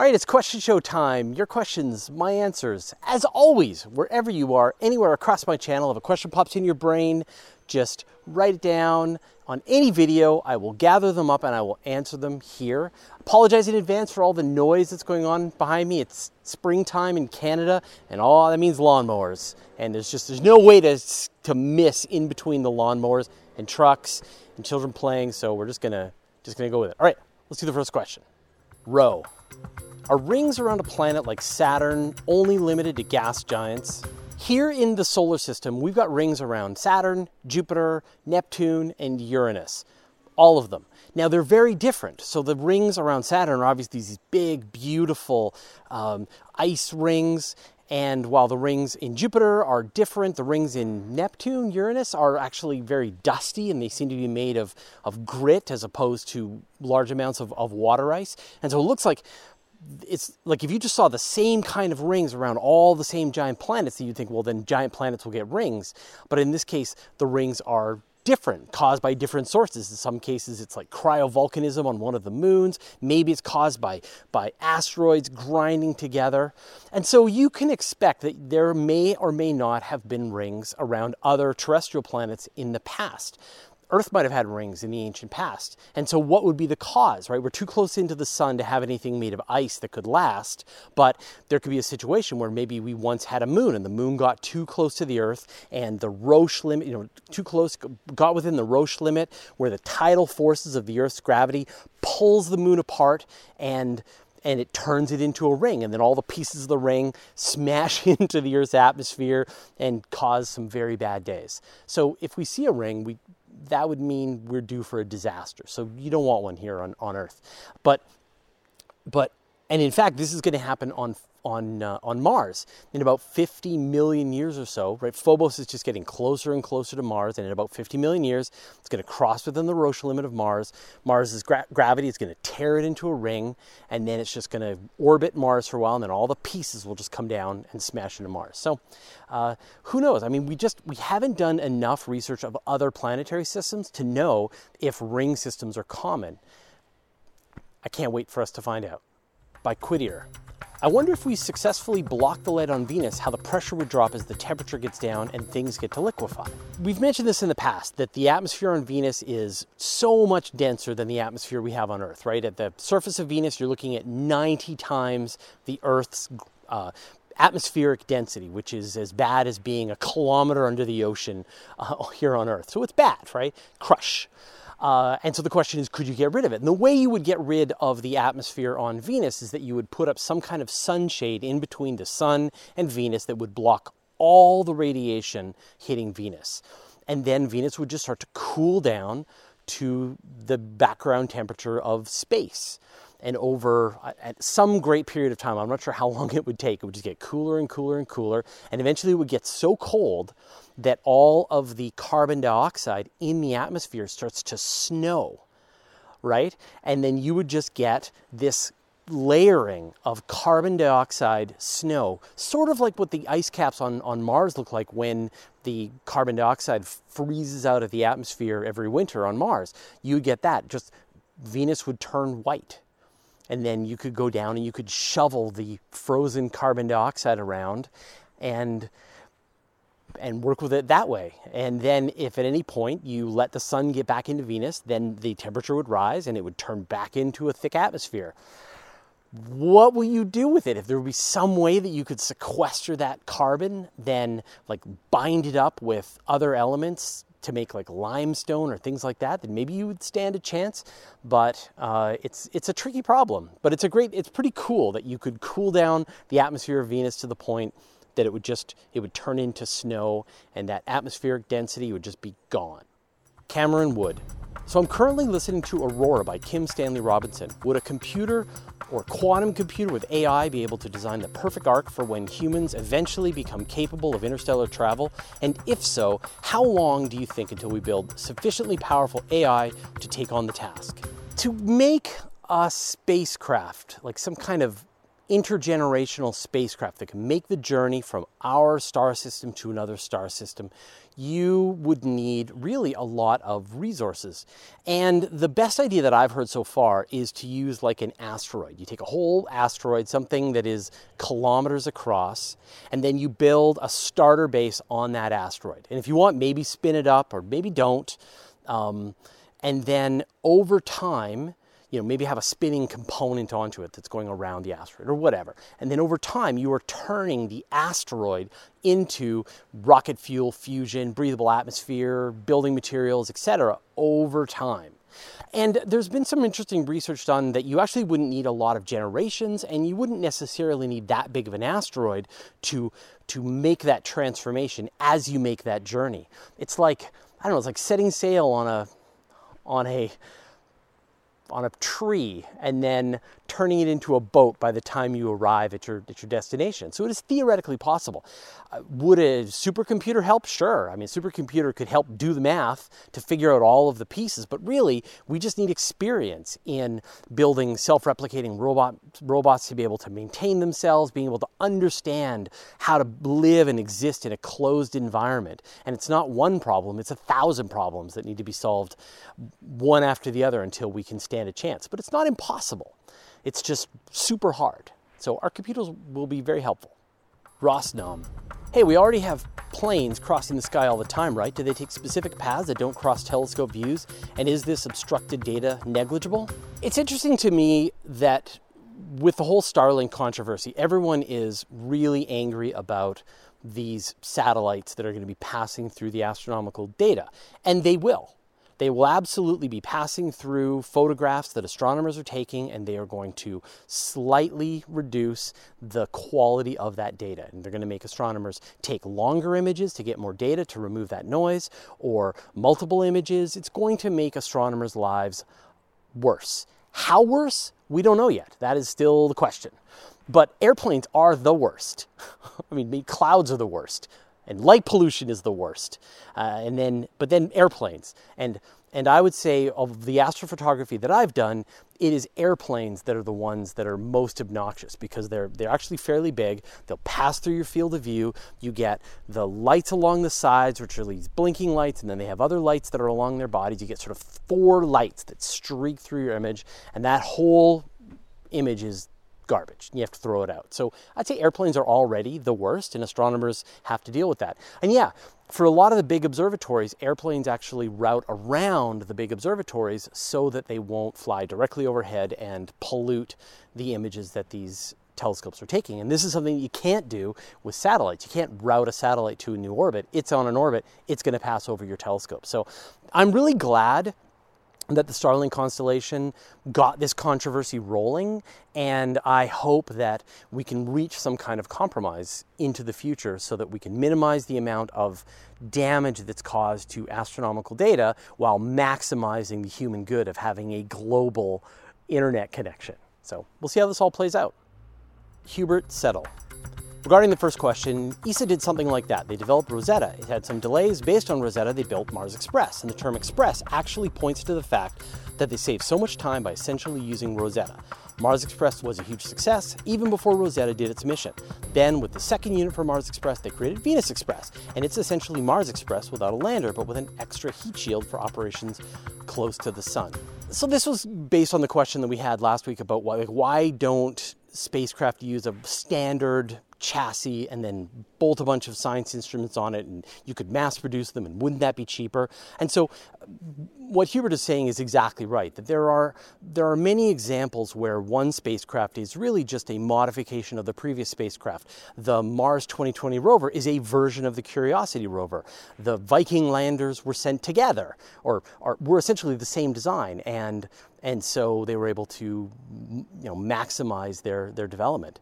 All right, it's question show time. Your questions, my answers. As always, wherever you are, anywhere across my channel, if a question pops in your brain, just write it down on any video. I will gather them up and I will answer them here. Apologize in advance for all the noise that's going on behind me. It's springtime in Canada and all that means lawnmowers. And there's just there's no way to to miss in between the lawnmowers and trucks and children playing, so we're just to just to go with it. All right, let's do the first question. Row. Are rings around a planet like Saturn only limited to gas giants? Here in the solar system, we've got rings around Saturn, Jupiter, Neptune, and Uranus. All of them. Now, they're very different. So, the rings around Saturn are obviously these big, beautiful um, ice rings. And while the rings in Jupiter are different, the rings in Neptune, Uranus are actually very dusty and they seem to be made of, of grit as opposed to large amounts of, of water ice. And so it looks like it's like if you just saw the same kind of rings around all the same giant planets, you'd think, well, then giant planets will get rings. But in this case, the rings are different, caused by different sources. In some cases, it's like cryovolcanism on one of the moons. Maybe it's caused by, by asteroids grinding together. And so you can expect that there may or may not have been rings around other terrestrial planets in the past. Earth might have had rings in the ancient past. And so, what would be the cause, right? We're too close into the sun to have anything made of ice that could last, but there could be a situation where maybe we once had a moon and the moon got too close to the Earth and the Roche limit, you know, too close, got within the Roche limit where the tidal forces of the Earth's gravity pulls the moon apart and and it turns it into a ring and then all the pieces of the ring smash into the earth's atmosphere and cause some very bad days so if we see a ring we that would mean we're due for a disaster. So you don't want one here on, on Earth. But, but, and in fact, this is going to happen on on uh, on Mars in about 50 million years or so. Right, Phobos is just getting closer and closer to Mars, and in about 50 million years, it's going to cross within the Roche limit of Mars. Mars's gra- gravity is going to tear it into a ring, and then it's just going to orbit Mars for a while, and then all the pieces will just come down and smash into Mars. So, uh, who knows? I mean, we just we haven't done enough research of other planetary systems to know if ring systems are common. I can't wait for us to find out. By Quiddier. I wonder if we successfully block the lead on Venus, how the pressure would drop as the temperature gets down and things get to liquefy. We've mentioned this in the past that the atmosphere on Venus is so much denser than the atmosphere we have on Earth, right? At the surface of Venus, you're looking at 90 times the Earth's uh, atmospheric density, which is as bad as being a kilometer under the ocean uh, here on Earth. So it's bad, right? Crush. Uh, and so the question is, could you get rid of it? And the way you would get rid of the atmosphere on Venus is that you would put up some kind of sunshade in between the sun and Venus that would block all the radiation hitting Venus. And then Venus would just start to cool down to the background temperature of space and over uh, at some great period of time, I'm not sure how long it would take, it would just get cooler and cooler and cooler. And eventually it would get so cold that all of the carbon dioxide in the atmosphere starts to snow, right? And then you would just get this layering of carbon dioxide snow, sort of like what the ice caps on, on Mars look like when the carbon dioxide freezes out of the atmosphere every winter on Mars. You would get that. Just Venus would turn white and then you could go down and you could shovel the frozen carbon dioxide around and and work with it that way. And then if at any point you let the sun get back into Venus, then the temperature would rise and it would turn back into a thick atmosphere. What will you do with it? If there would be some way that you could sequester that carbon, then like bind it up with other elements to make like limestone or things like that, then maybe you would stand a chance. But uh, it's it's a tricky problem. But it's a great, it's pretty cool that you could cool down the atmosphere of Venus to the point that it would just it would turn into snow and that atmospheric density would just be gone. Cameron Wood. So I'm currently listening to Aurora by Kim Stanley Robinson. Would a computer or quantum computer with AI be able to design the perfect ark for when humans eventually become capable of interstellar travel? And if so, how long do you think until we build sufficiently powerful AI to take on the task? To make a spacecraft, like some kind of intergenerational spacecraft that can make the journey from our star system to another star system, you would need really a lot of resources. And the best idea that I've heard so far is to use like an asteroid. You take a whole asteroid, something that is kilometers across, and then you build a starter base on that asteroid. And if you want, maybe spin it up or maybe don't. Um, and then over time, you know, maybe have a spinning component onto it that's going around the asteroid or whatever. And then over time, you are turning the asteroid into rocket fuel fusion, breathable atmosphere, building materials, etc. over time. And there's been some interesting research done that you actually wouldn't need a lot of generations and you wouldn't necessarily need that big of an asteroid to to make that transformation as you make that journey. It's like I don't know, it's like setting sail on a on a on a tree and then turning it into a boat by the time you arrive at your, at your destination. So it is theoretically possible. Uh, would a supercomputer help? Sure. I mean, supercomputer could help do the math to figure out all of the pieces, but really, we just need experience in building self replicating robot, robots to be able to maintain themselves, being able to understand how to live and exist in a closed environment. And it's not one problem, it's a thousand problems that need to be solved one after the other until we can stand a chance. But it's not impossible. It's just super hard. So our computers will be very helpful. Rosnom. Hey, we already have planes crossing the sky all the time, right? Do they take specific paths that don't cross telescope views? And is this obstructed data negligible? It's interesting to me that with the whole Starlink controversy, everyone is really angry about these satellites that are going to be passing through the astronomical data. And they will. They will absolutely be passing through photographs that astronomers are taking, and they are going to slightly reduce the quality of that data. And they're going to make astronomers take longer images to get more data to remove that noise, or multiple images. It's going to make astronomers' lives worse. How worse? We don't know yet. That is still the question. But airplanes are the worst. I mean, clouds are the worst and light pollution is the worst. Uh, and then, but then airplanes. And, and I would say of the astrophotography that I've done, it is airplanes that are the ones that are most obnoxious because they're, they're actually fairly big. They'll pass through your field of view. You get the lights along the sides, which are these blinking lights, and then they have other lights that are along their bodies. You get sort of four lights that streak through your image, and that whole image is garbage. You have to throw it out. So I'd say airplanes are already the worst, and astronomers have to deal with that. And yeah, for a lot of the big observatories, airplanes actually route around the big observatories so that they won't fly directly overhead and pollute the images that these telescopes are taking. And this is something you can't do with satellites. You can't route a satellite to a new orbit. It's on an orbit, it's going to pass over your telescope. So I'm really glad that the Starlink constellation got this controversy rolling, and I hope that we can reach some kind of compromise into the future so that we can minimize the amount of damage that's caused to astronomical data while maximizing the human good of having a global internet connection. So we'll see how this all plays out. Hubert Settle. Regarding the first question, ESA did something like that. They developed Rosetta. It had some delays. Based on Rosetta, they built Mars Express. And the term Express actually points to the fact that they saved so much time by essentially using Rosetta. Mars Express was a huge success even before Rosetta did its mission. Then, with the second unit for Mars Express, they created Venus Express, and it's essentially Mars Express without a lander, but with an extra heat shield for operations close to the sun. So this was based on the question that we had last week about why, like, why don't spacecraft use a standard chassis and then bolt a bunch of science instruments on it and you could mass produce them and wouldn't that be cheaper? And so what hubert is saying is exactly right that there are there are many examples where one spacecraft is really just a modification of the previous spacecraft. The mars 2020 rover is a version of the curiosity rover. The viking landers were sent together or, or were essentially the same design and and so they were able to you know maximize their their development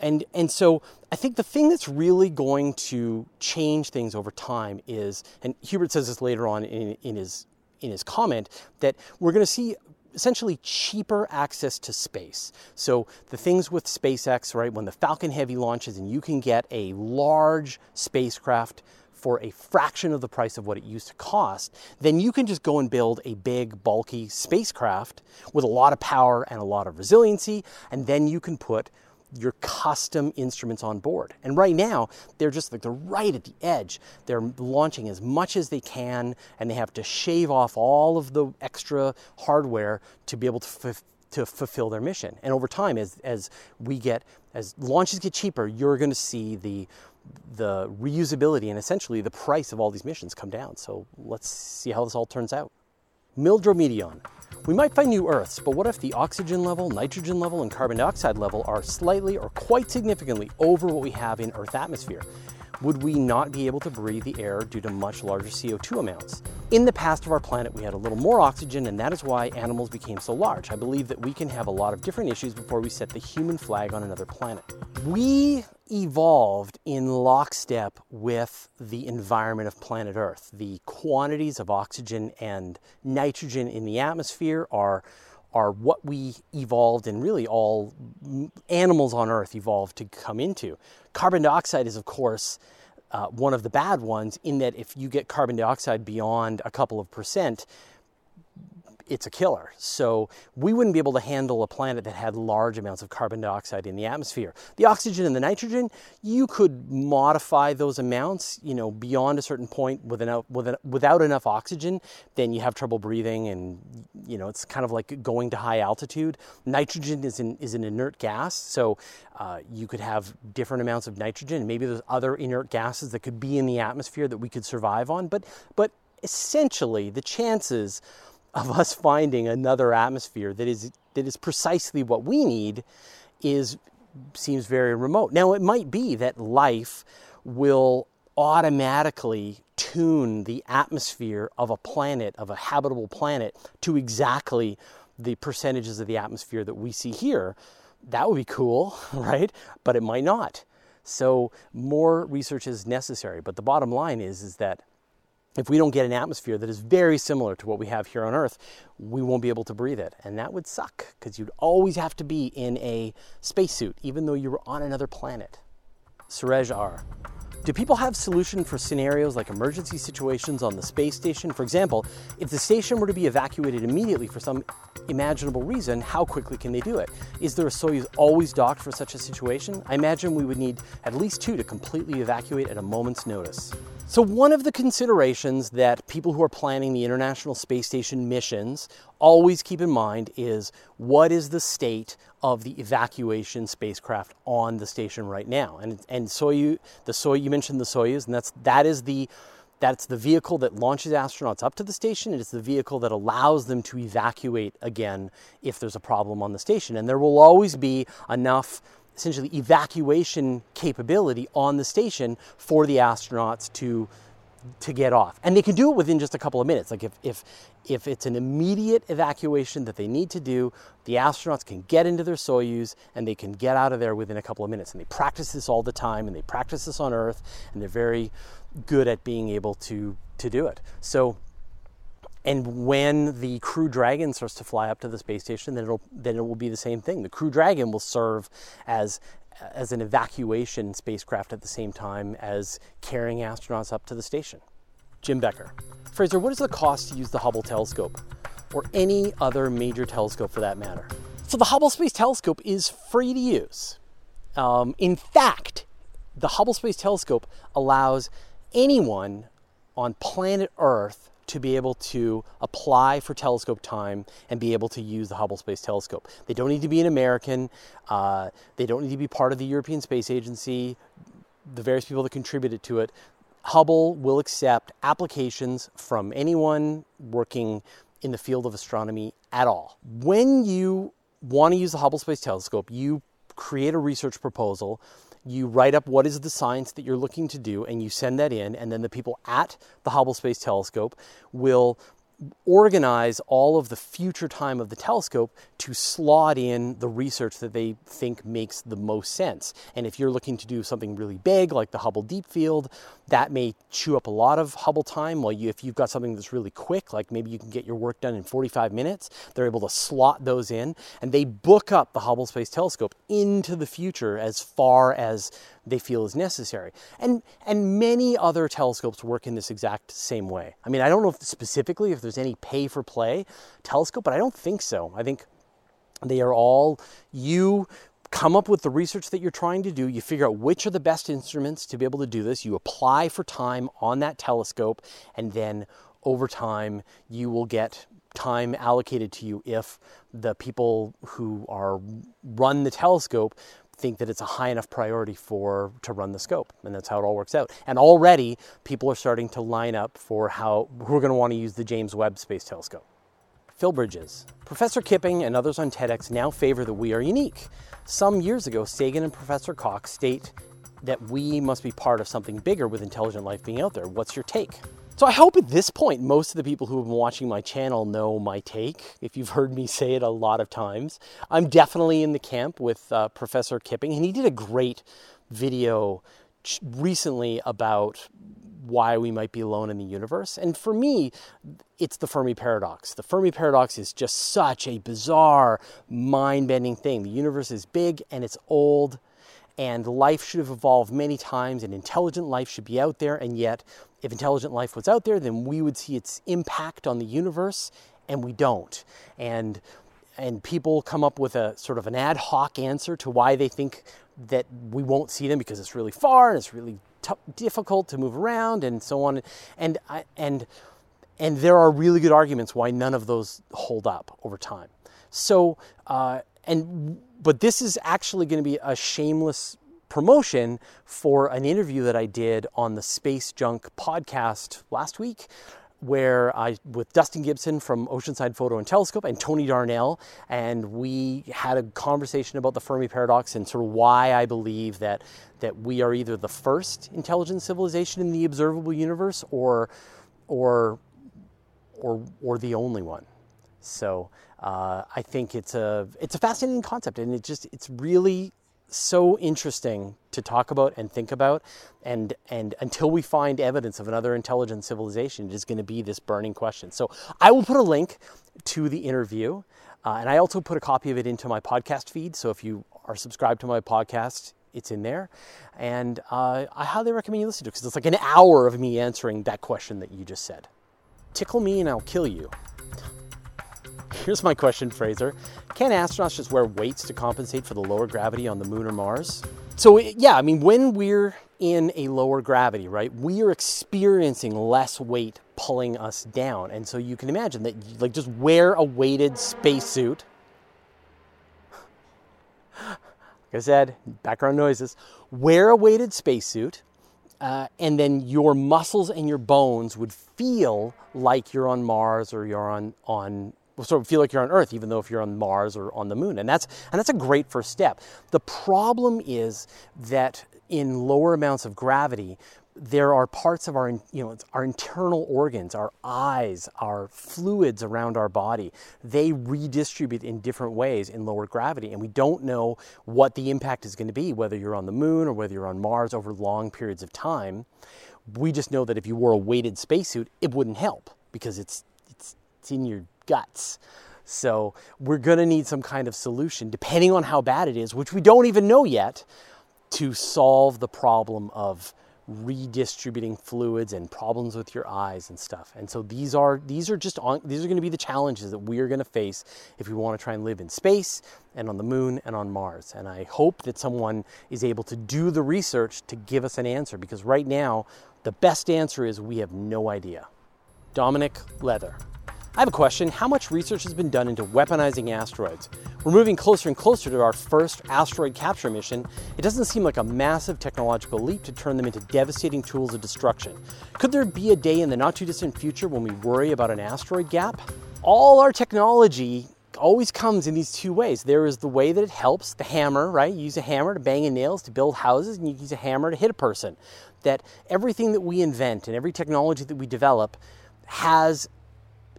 and, and so I think the thing that's really going to change things over time is, and Hubert says this later on in, in, his, in his comment, that we're going to see essentially cheaper access to space. So the things with SpaceX, right, when the Falcon Heavy launches and you can get a large spacecraft for a fraction of the price of what it used to cost, then you can just go and build a big, bulky spacecraft with a lot of power and a lot of resiliency, and then you can put your custom instruments on board. And right now, they're just like they're right at the edge. They're launching as much as they can, and they have to shave off all of the extra hardware to be able to f- to fulfill their mission. And over time, as as we get as launches get cheaper, you're going to see the the reusability and essentially the price of all these missions come down. So let's see how this all turns out. Mildromedion. We might find new Earths, but what if the oxygen level, nitrogen level, and carbon dioxide level are slightly or quite significantly over what we have in Earth atmosphere? Would we not be able to breathe the air due to much larger CO2 amounts? In the past of our planet, we had a little more oxygen, and that is why animals became so large. I believe that we can have a lot of different issues before we set the human flag on another planet. We evolved in lockstep with the environment of planet Earth. The quantities of oxygen and nitrogen in the atmosphere are are what we evolved and really all animals on earth evolved to come into. Carbon dioxide is of course uh, one of the bad ones in that if you get carbon dioxide beyond a couple of percent, it's a killer. So we wouldn't be able to handle a planet that had large amounts of carbon dioxide in the atmosphere. The oxygen and the nitrogen, you could modify those amounts, you know, beyond a certain point with enough, with without enough oxygen, then you have trouble breathing and, you know, it's kind of like going to high altitude. Nitrogen is an, is an inert gas, so uh, you could have different amounts of nitrogen. Maybe there's other inert gases that could be in the atmosphere that we could survive on, but, but essentially the chances of us finding another atmosphere that is that is precisely what we need is seems very remote. Now it might be that life will automatically tune the atmosphere of a planet, of a habitable planet, to exactly the percentages of the atmosphere that we see here. That would be cool, right? But it might not. So more research is necessary. But the bottom line is, is that if we don't get an atmosphere that is very similar to what we have here on Earth, we won't be able to breathe it. And that would suck because you'd always have to be in a spacesuit, even though you were on another planet. Surej R. Do people have solution for scenarios like emergency situations on the space station? For example, if the station were to be evacuated immediately for some imaginable reason, how quickly can they do it? Is there a Soyuz always docked for such a situation? I imagine we would need at least two to completely evacuate at a moment's notice. So, one of the considerations that people who are planning the International Space Station missions always keep in mind is what is the state of the evacuation spacecraft on the station right now? And and Soyuz, the Soyuz you mentioned the Soyuz, and that's that is the that's the vehicle that launches astronauts up to the station. It is the vehicle that allows them to evacuate again if there's a problem on the station. And there will always be enough essentially evacuation capability on the station for the astronauts to to get off. And they can do it within just a couple of minutes. Like if if if it's an immediate evacuation that they need to do, the astronauts can get into their Soyuz and they can get out of there within a couple of minutes. And they practice this all the time and they practice this on Earth and they're very good at being able to to do it. So and when the Crew Dragon starts to fly up to the space station, then it'll then it will be the same thing. The Crew Dragon will serve as as an evacuation spacecraft at the same time as carrying astronauts up to the station. Jim Becker. Fraser, what is the cost to use the Hubble telescope or any other major telescope for that matter? So the Hubble Space Telescope is free to use. Um, in fact, the Hubble Space Telescope allows anyone on planet Earth to be able to apply for telescope time and be able to use the Hubble Space Telescope. They don't need to be an American, uh, they don't need to be part of the European Space Agency, the various people that contributed to it. Hubble will accept applications from anyone working in the field of astronomy at all. When you want to use the Hubble Space Telescope, you create a research proposal you write up what is the science that you're looking to do and you send that in and then the people at the Hubble Space Telescope will organize all of the future time of the telescope to slot in the research that they think makes the most sense. And if you're looking to do something really big like the Hubble Deep Field, that may chew up a lot of Hubble time. While you, if you've got something that's really quick, like maybe you can get your work done in 45 minutes, they're able to slot those in and they book up the Hubble Space Telescope into the future as far as they feel is necessary. And, and many other telescopes work in this exact same way. I mean, I don't know if specifically if there's any pay for play telescope, but I don't think so. I think they are all, you come up with the research that you're trying to do. You figure out which are the best instruments to be able to do this. You apply for time on that telescope, and then over time, you will get time allocated to you if the people who are run the telescope think that it's a high enough priority for to run the scope and that's how it all works out. And already people are starting to line up for how we're going to want to use the james webb space telescope. Phil bridges professor kipping and others on tedx now favor that we are unique. Some years ago sagan and professor cox state that we must be part of something bigger with intelligent life being out there. What's your take so I hope at this point, most of the people who have been watching my channel know my take. If you've heard me say it a lot of times, I'm definitely in the camp with uh, Professor Kipping, and he did a great video recently about why we might be alone in the universe. And for me, it's the Fermi paradox. The Fermi paradox is just such a bizarre, mind bending thing. The universe is big and it's old, and life should have evolved many times, and intelligent life should be out there, and yet if intelligent life was out there, then we would see its impact on the universe, and we don't. And and people come up with a sort of an ad hoc answer to why they think that we won't see them because it's really far and it's really t- difficult to move around and so on. And and and there are really good arguments why none of those hold up over time. So uh, and but this is actually going to be a shameless promotion for an interview that I did on the Space Junk podcast last week where I with Dustin Gibson from Oceanside Photo and Telescope and Tony Darnell, and we had a conversation about the Fermi paradox and sort of why I believe that that we are either the first intelligent civilization in the observable universe or or or or the only one. So uh, I think it's a it's a fascinating concept, and it just it's really so interesting to talk about and think about and and until we find evidence of another intelligent civilization it is going to be this burning question. So i will put a link to the interview uh, and i also put a copy of it into my podcast feed so if you are subscribed to my podcast it's in there. And uh, i highly recommend you listen to it because it's like an hour of me answering that question that you just said. Tickle me and i'll kill you Here's my question, Fraser. Can astronauts just wear weights to compensate for the lower gravity on the moon or Mars? So, yeah, I mean, when we're in a lower gravity, right, we are experiencing less weight pulling us down. And so you can imagine that, like, just wear a weighted spacesuit. Like I said, background noises. Wear a weighted spacesuit, uh, and then your muscles and your bones would feel like you're on Mars or you're on, on sort of feel like you're on Earth, even though if you're on Mars or on the moon. And that's, and that's a great first step. The problem is that in lower amounts of gravity, there are parts of our, you know, our internal organs, our eyes, our fluids around our body. They redistribute in different ways in lower gravity, and we don't know what the impact is going to be, whether you're on the moon or whether you're on Mars over long periods of time. We just know that if you wore a weighted spacesuit, it wouldn't help because it's, it's, it's in your guts. So we're going to need some kind of solution, depending on how bad it is, which we don't even know yet, to solve the problem of redistributing fluids and problems with your eyes and stuff. And so these are these are just on, these are going to be the challenges that we are going to face if we want to try and live in space and on the moon and on Mars. And I hope that someone is able to do the research to give us an answer because right now the best answer is we have no idea. Dominic Leather. I have a question. How much research has been done into weaponizing asteroids? We're moving closer and closer to our first asteroid capture mission. It doesn't seem like a massive technological leap to turn them into devastating tools of destruction. Could there be a day in the not too distant future when we worry about an asteroid gap? All our technology always comes in these two ways. There is the way that it helps, the hammer, right? You use a hammer to bang in nails to build houses, and you use a hammer to hit a person. That everything that we invent and every technology that we develop has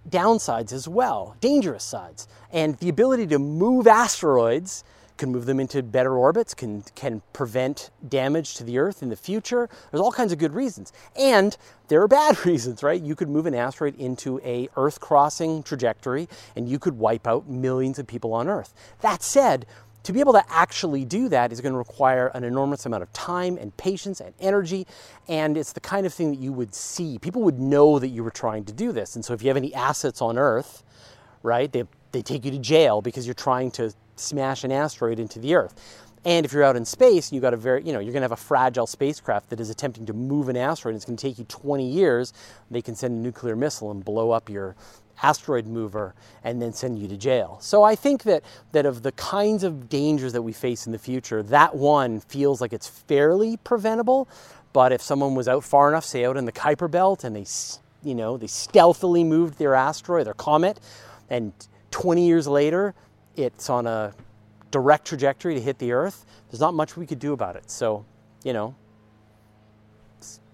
downsides as well, dangerous sides. And the ability to move asteroids can move them into better orbits, can, can prevent damage to the Earth in the future. There's all kinds of good reasons. And there are bad reasons, right? You could move an asteroid into a Earth crossing trajectory and you could wipe out millions of people on Earth. That said, to be able to actually do that is going to require an enormous amount of time and patience and energy. And it's the kind of thing that you would see. People would know that you were trying to do this. And so if you have any assets on Earth, right, they, they take you to jail because you're trying to smash an asteroid into the Earth. And if you're out in space, you got a very, you know, you're going to have a fragile spacecraft that is attempting to move an asteroid. It's going to take you 20 years. They can send a nuclear missile and blow up your asteroid mover and then send you to jail. So I think that that of the kinds of dangers that we face in the future, that one feels like it's fairly preventable. But if someone was out far enough, say out in the Kuiper Belt, and they, you know, they stealthily moved their asteroid, their comet, and 20 years later, it's on a direct trajectory to hit the Earth, there's not much we could do about it. So, you know,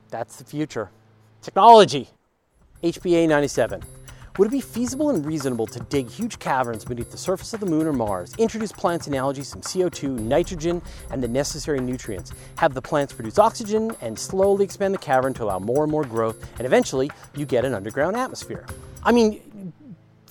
that's the future. Technology. HBA 97. Would it be feasible and reasonable to dig huge caverns beneath the surface of the moon or Mars, introduce plants and algae some CO2, nitrogen, and the necessary nutrients, have the plants produce oxygen, and slowly expand the cavern to allow more and more growth, and eventually you get an underground atmosphere? I mean,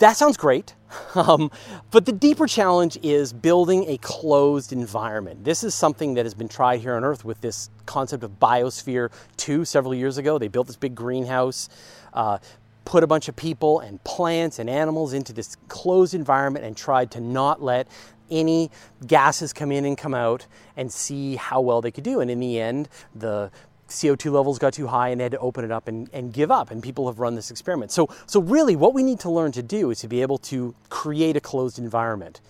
that sounds great. Um, but the deeper challenge is building a closed environment. This is something that has been tried here on Earth with this concept of Biosphere 2 several years ago. They built this big greenhouse, uh, put a bunch of people and plants and animals into this closed environment and tried to not let any gases come in and come out and see how well they could do. And in the end, the CO2 levels got too high and they had to open it up and, and give up. And people have run this experiment. So, so, really, what we need to learn to do is to be able to create a closed environment.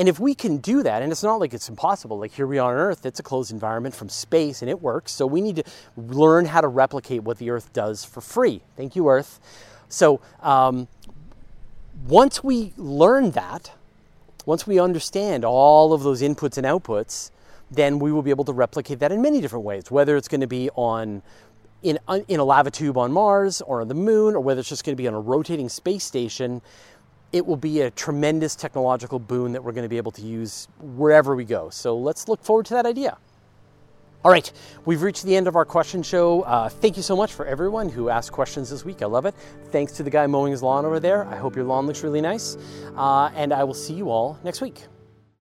And if we can do that, and it's not like it's impossible, like here we are on Earth, it's a closed environment from space and it works. So we need to learn how to replicate what the Earth does for free. Thank you, Earth. So um, once we learn that, once we understand all of those inputs and outputs, then we will be able to replicate that in many different ways, whether it's going to be on in, in a lava tube on Mars or on the moon, or whether it's just going to be on a rotating space station, it will be a tremendous technological boon that we're going to be able to use wherever we go. So let's look forward to that idea. All right, we've reached the end of our question show. Uh, thank you so much for everyone who asked questions this week. I love it. Thanks to the guy mowing his lawn over there. I hope your lawn looks really nice. Uh, and I will see you all next week.